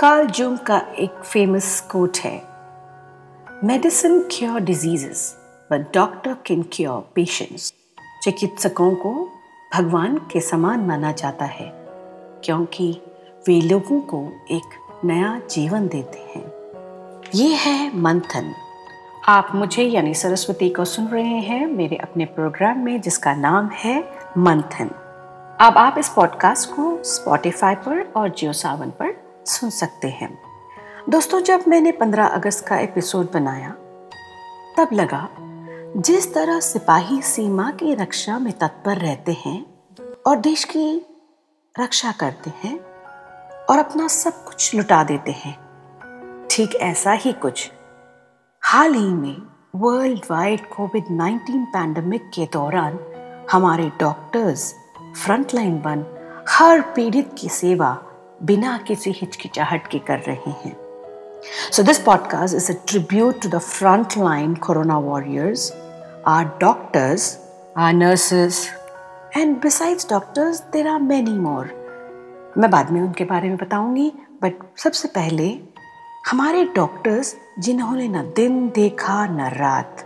Karl zoom का एक famous quote है medicine cure diseases but doctor can cure patients चिकित्सकों को भगवान के समान माना जाता है, क्योंकि वे लोगों को एक नया जीवन देते हैं। ये है मंथन। आप मुझे यानी सरस्वती को सुन रहे हैं मेरे अपने प्रोग्राम में, जिसका नाम है मंथन। अब आप इस पॉडकास्ट को स्पॉटिफाई पर और जियो सावन पर सुन सकते हैं। दोस्तों, जब मैंने 15 अगस्त का एपिसोड बनाया, तब लगा, जिस तरह सिपाही सीमा की रक्षा में तत्पर रहते हैं और देश की रक्षा करते हैं और अपना सब कुछ लुटा देते हैं, ठीक ऐसा ही कुछ। हाल ही में वर्ल्ड वाइड कोविड 19 पैंडमिक के दौरान हमारे डॉक्टर्स फ्रंटलाइन बन हर पीड़ित की सेवा बिना किसी हिचकिचाहट के कर रहे हैं। So this podcast is a tribute to the front line corona warriors our doctors our nurses and besides doctors there are many more मैं बाद में उनके बारे में बताऊँगी बट सबसे पहले हमारे डॉक्टर्स जिन्होंने न दिन देखा, न रात,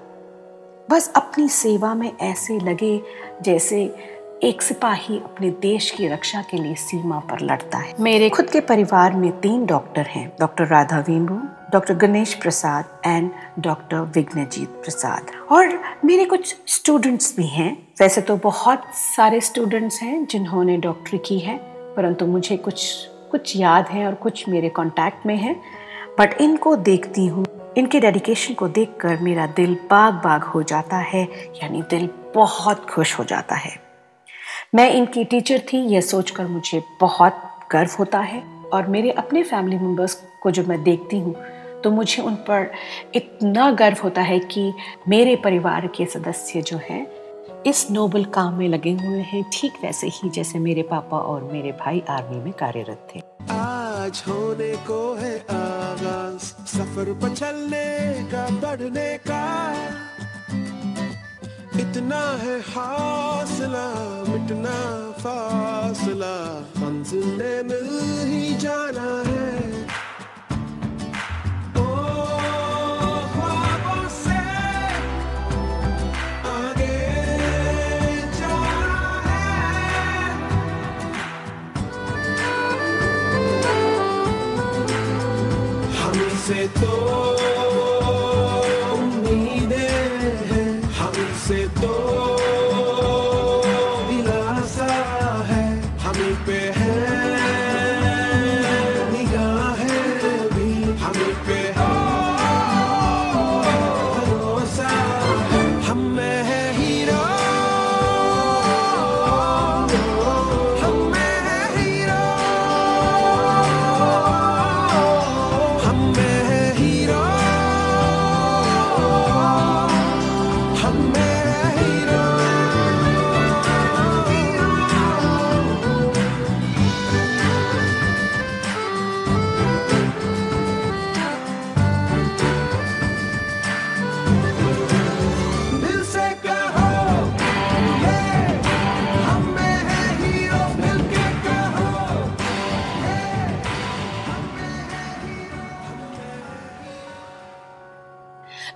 बस अपनी सेवा में ऐसे लगे जैसे एक सिपाही अपने देश की रक्षा के लिए सीमा पर लड़ता है। मेरे खुद के परिवार में तीन डॉक्टर हैं, doctor Radha Vembu doctor Ganesh Prasad and doctor Vighnajit Prasad. और मेरे कुछ स्टूडेंट्स भी हैं। वैसे तो बहुत सारे स्टूडेंट्स हैं जिन्होंने डॉक्टरी की है, परंतु मुझे कुछ कुछ याद है और कुछ मेरे कांटेक्ट में हैं। बट इनको देखती हूँ। इनके डेडिकेशन को देखकर मेरा दिल बाग बाग हो जाता है, यानी दिल बहुत खुश हो जाता है। मैं इनकी टीचर थी यह सोचकर मुझे बहुत गर्व होता है और मेरे अपने फैमिली मेंबर्स को जब मैं देखती हूँ तो मुझे उन पर इतना गर्व होता है कि मेरे परिवार के सदस्य जो हैं, इस नोबल काम में लगे हुए हैं, ठीक वैसे ही जैसे मेरे पापा और मेरे भाई आर्मी में कार्यरत थे। आज होने को है आगाज़, सफ़र पर चलने का, बढ़ने का इतना है हासला मिटना फासला। मंजिल ने मिल ही जाना है।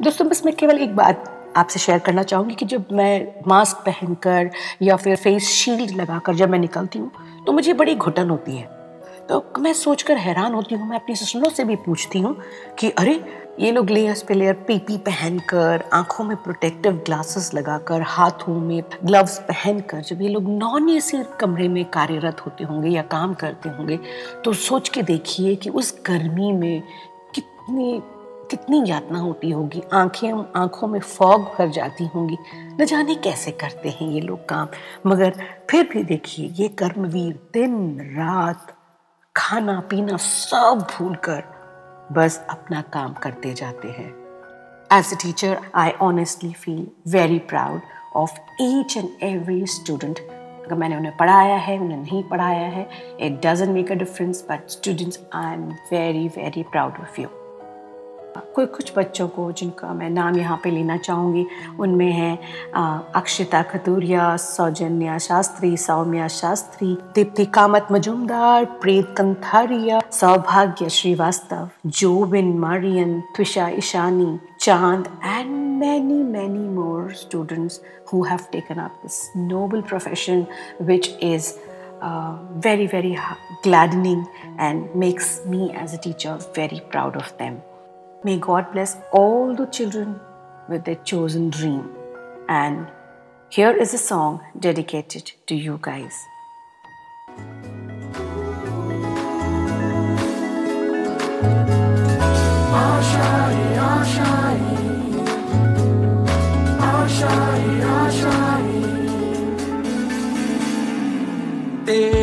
दोस्तों, बस मैं केवल एक बात आपसे शेयर करना चाहूँगी कि जब मैं मास्क पहनकर या फिर फेस शील्ड लगाकर जब मैं निकलती हूँ तो मुझे बड़ी घुटन होती है। तो मैं सोचकर हैरान होती हूँ, मैं अपनी ससुरों से भी पूछती हूँ कि अरे, ये लोग लेयर्स पे लेयर पीपी पहनकर, आँखों में प्रोटेक्टिव ग्लासेस लगाकर, हाथों में ग्लव्स पहनकर जब ये लोग नॉन एसी कमरे में कार्यरत होते होंगे या काम करते होंगे तो सोच के देखिए कि उस गर्मी में कितनी कितनी यातना होती होगी। आँखें, आँखों में फॉग भर जाती होंगी। न जाने कैसे करते हैं ये लोग काम। मगर फिर भी देखिए, ये कर्मवीर दिन, रात खाना पीना सब भूल कर बस अपना काम करते जाते हैं। As a teacher I honestly feel very proud of each and every student अगर मैंने उन्हें पढ़ाया है, उन्हें नहीं पढ़ाया है it doesn't make a difference but students I am very very proud of you कोई कुछ बच्चों को जिनका मैं नाम यहाँ पे लेना चाहूँगी, उनमें हैं Akshita Khaturia, Saujanya Shastri, Saumya Shastri Deepti Kamat Majumdar, Preet Kantharia, Saubhagya Srivastava, Jobin Marian Twisha Ishani, Chand and many many more students who have taken up this noble profession which is very very gladdening and makes me as a teacher very proud of them May God bless all the children with their chosen dream. And here is a song dedicated to you guys. तेरी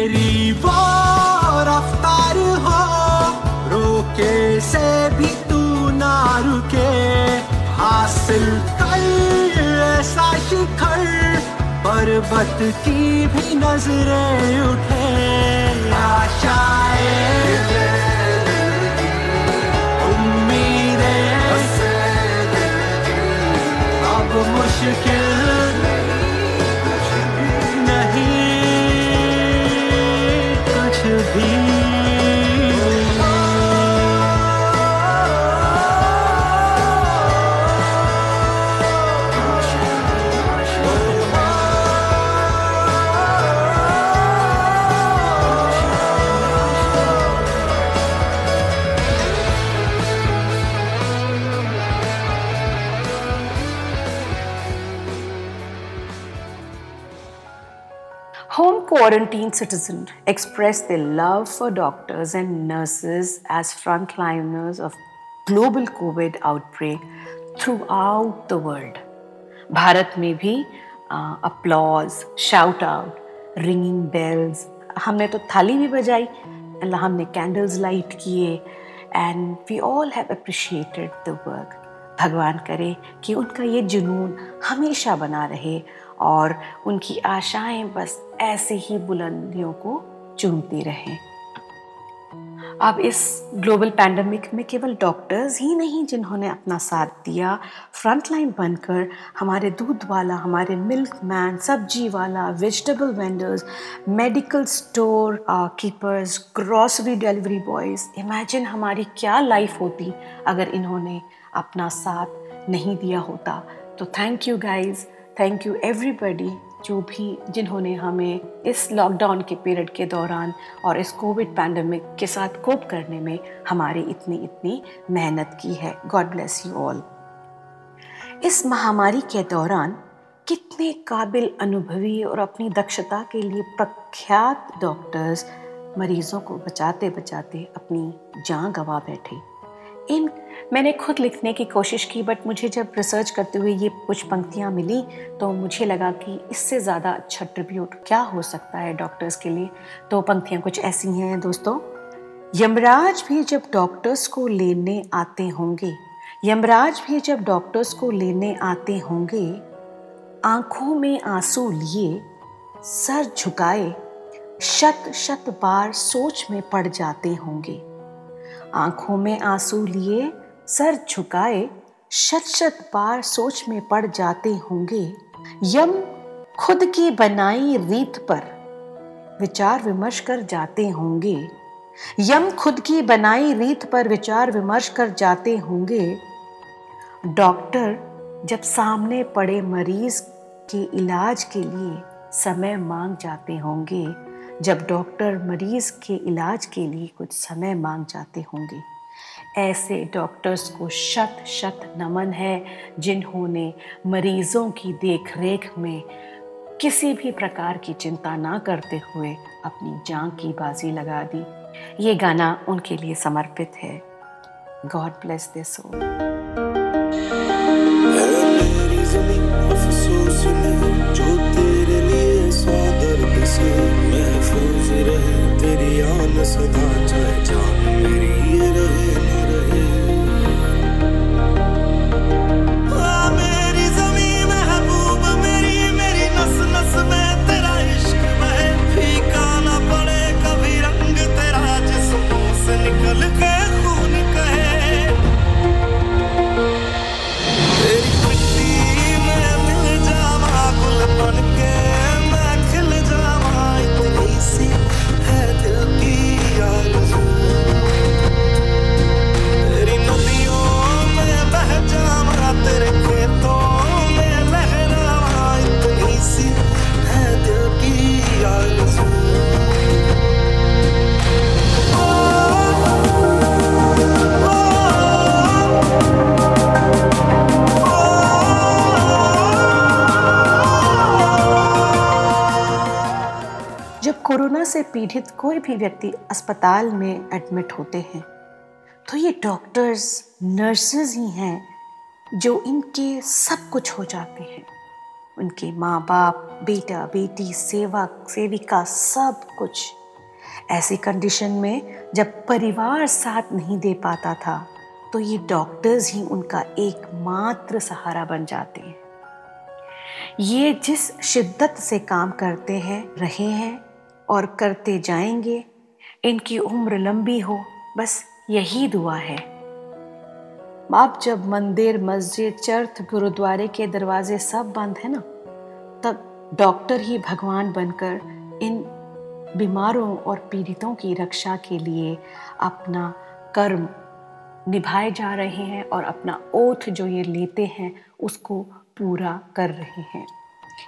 हासिल कर ऐसा शिखर पर्वत की भी नज़रें उठे। Quarantine citizens express their love for doctors and nurses as frontliners of global COVID outbreak throughout the world. भारत में भी applause shout out ringing bells हमने तो थाली भी बजाई हमने कैंडल्स लाइट किए and we all have appreciated the work भगवान करे कि उनका ये जुनून हमेशा बना रहे और उनकी आशाएँ बस ऐसे ही बुलंदियों को चूमती रहें। अब इस ग्लोबल पैंडमिक में केवल डॉक्टर्स ही नहीं जिन्होंने अपना साथ दिया, फ्रंटलाइन बनकर हमारे दूध वाला हमारे मिल्क मैन सब्ज़ी वाला vegetable vendors medical store keepers grocery delivery boys imagine हमारी क्या लाइफ होती अगर इन्होंने अपना साथ नहीं दिया होता। तो thank you guys thank you everybody जो भी जिन्होंने हमें इस लॉकडाउन के पीरियड के दौरान और इस कोविड पैंडमिक के साथ कोप करने में हमारी इतनी इतनी मेहनत की है। गॉड ब्लेस यू ऑल इस महामारी के दौरान कितने काबिल अनुभवी और अपनी दक्षता के लिए प्रख्यात डॉक्टर्स मरीजों को बचाते बचाते अपनी जान गंवा बैठे। इन, मैंने खुद लिखने की कोशिश की बट मुझे जब रिसर्च करते हुए ये कुछ पंक्तियाँ मिली तो मुझे लगा कि इससे ज़्यादा अच्छा ट्रिब्यूट क्या हो सकता है डॉक्टर्स के लिए। तो पंक्तियाँ कुछ ऐसी हैं दोस्तों। यमराज भी जब डॉक्टर्स को लेने आते होंगे, यमराज भी जब डॉक्टर्स को लेने आते होंगे, आँखों में आँसू लिए, सर झुकाए शत शत बार सोच में पड़ जाते होंगे। आँखों में आँसू लिए, सर झुकाए शत शत बार सोच में पड़ जाते होंगे। यम खुद की बनाई रीत पर विचार विमर्श कर जाते होंगे। यम खुद की बनाई रीत पर विचार विमर्श कर जाते होंगे। डॉक्टर जब सामने पड़े मरीज़ के इलाज के लिए समय मांग जाते होंगे। जब डॉक्टर मरीज़ के इलाज के लिए कुछ समय मांग जाते होंगे। ऐसे डॉक्टर्स को शत शत नमन है, जिन्होंने मरीजों की देखरेख में किसी भी प्रकार की चिंता ना करते हुए अपनी जान की बाजी लगा दी। ये गाना उनके लिए समर्पित है। गॉड ब्लेस दिस सोल पीड़ित कोई भी व्यक्ति अस्पताल में एडमिट होते हैं तो ये डॉक्टर्स नर्सेज ही हैं जो इनके सब कुछ हो जाते हैं। उनके माँ बाप बेटा, बेटी सेवक सेविका सब कुछ। ऐसी कंडीशन में जब परिवार साथ नहीं दे पाता था तो ये डॉक्टर्स ही उनका एकमात्र सहारा बन जाते हैं। ये जिस शिद्दत से काम करते हैं, रहे हैं और करते जाएँगे। इनकी उम्र लंबी हो, बस यही दुआ है। आप जब मंदिर, मस्जिद चर्च गुरुद्वारे के दरवाजे सब बंद है ना, तब डॉक्टर ही भगवान बनकर इन बीमारों और पीड़ितों की रक्षा के लिए अपना कर्म निभाए जा रहे हैं और अपना ओथ जो ये लेते हैं, उसको पूरा कर रहे हैं।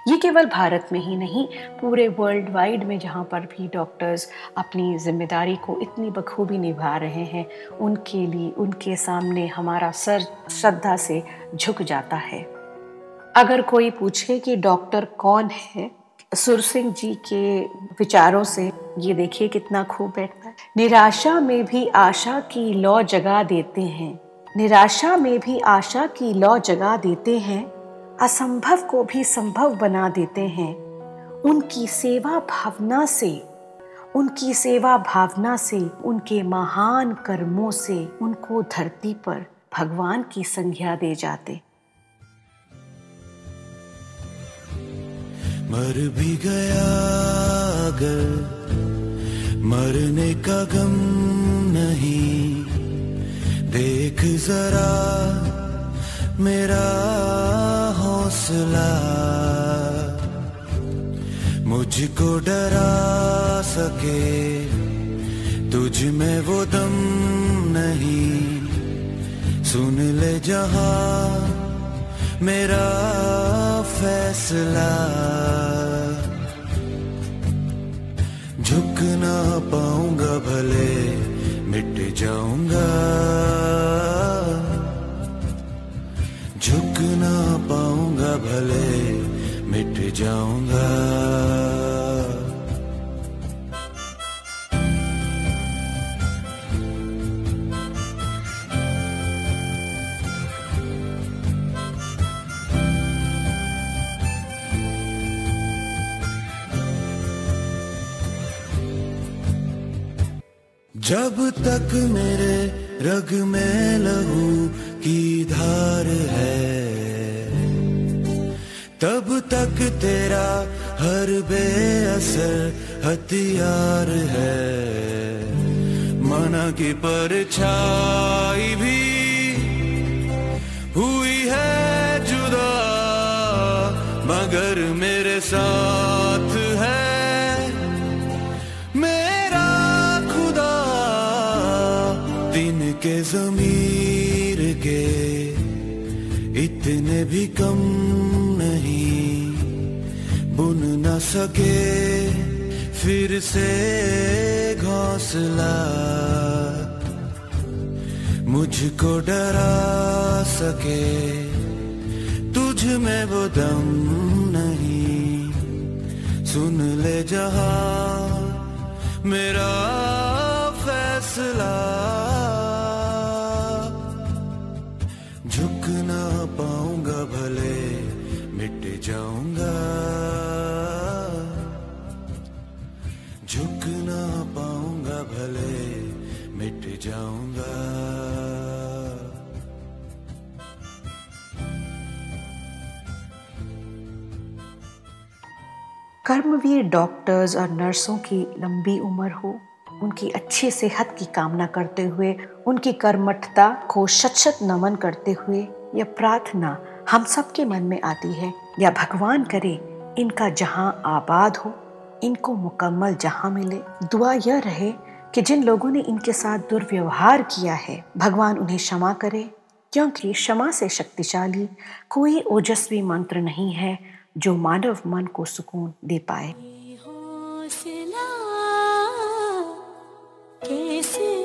ये केवल भारत में ही नहीं, पूरे वर्ल्ड वाइड में जहाँ पर भी डॉक्टर्स अपनी ज़िम्मेदारी को इतनी बखूबी निभा रहे हैं, उनके लिए, उनके सामने हमारा सर, श्रद्धा से झुक जाता है। अगर कोई पूछे कि डॉक्टर कौन है, सुर सिंह जी के विचारों से ये देखिए कितना खूब बैठता है। निराशा में भी आशा की लौ जगा देते हैं। निराशा में भी आशा की लौ जगा देते हैं। असंभव को भी संभव बना देते हैं। उनकी सेवा भावना से, उनकी सेवा भावना से, उनके महान कर्मों से, उनको धरती पर भगवान की संज्ञा दे जाते। मर भी गया अगर, मरने का गम नहीं। देख जरा मेरा हौसला। मुझको डरा सके, तुझ में वो दम नहीं। सुन ले जहा मेरा फैसला। झुक ना पाऊँगा भले, मिट जाऊँगा। भले मिट जाऊँगा। जब तक मेरे रग में लहू की धार है तब तक तेरा हर बेअसर हथियार है। मना की परछाई भी हुई है जुदा, मगर मेरे साथ है। मेरा खुदा दिन के जमीर के इतने भी कम बुन न सके, फिर से घोंसला। मुझको डरा सके, तुझ में वो दम नहीं। सुन ले जहाँ मेरा फैसला। झुक ना पाऊँगा भले, मिट जाऊँगा कर्मवीर डॉक्टर्स और नर्सों की लंबी उम्र हो, उनकी अच्छी सेहत की कामना करते हुए, उनकी कर्मठता को शत शत नमन करते हुए यह प्रार्थना हम सबके मन में आती है। या भगवान करे, इनका जहाँ आबाद हो, इनको मुकम्मल जहाँ मिले। दुआ यह रहे कि जिन लोगों ने इनके साथ दुर्व्यवहार किया है, भगवान उन्हें क्षमा करे, क्योंकि क्षमा से शक्तिशाली कोई ओजस्वी मंत्र नहीं है जो मानव मन को सुकून दे पाए। कैसे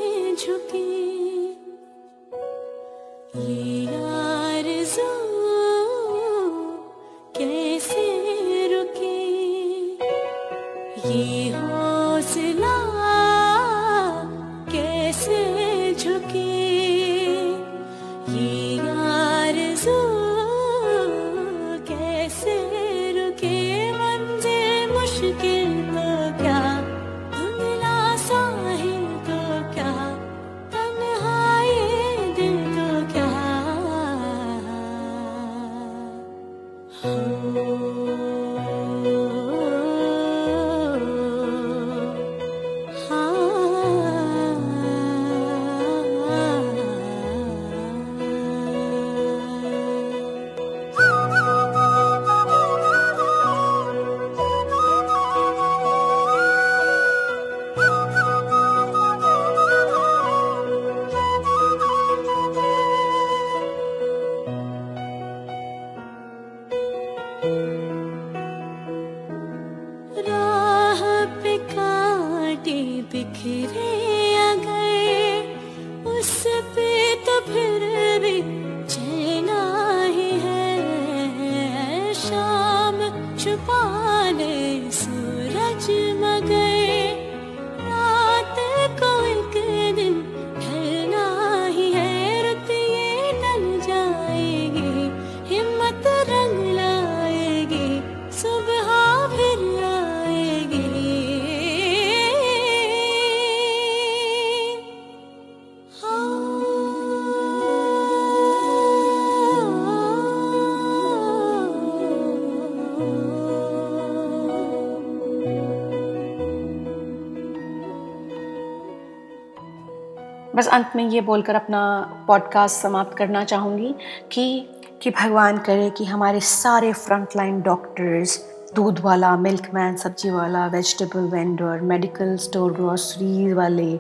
बस अंत में ये बोलकर अपना पॉडकास्ट समाप्त करना चाहूँगी कि कि भगवान करे कि हमारे सारे फ्रंट लाइन डॉक्टर्स दूध वाला मिल्क मैन सब्ज़ी वाला vegetable vendor medical store grocery वाले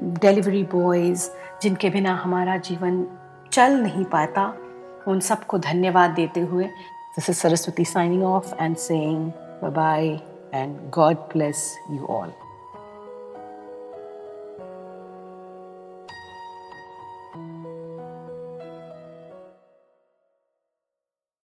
डिलीवरी बॉयज़ जिनके बिना हमारा जीवन चल नहीं पाता, उन सबको धन्यवाद देते हुए this is Saraswati signing off and saying bye bye and God bless you all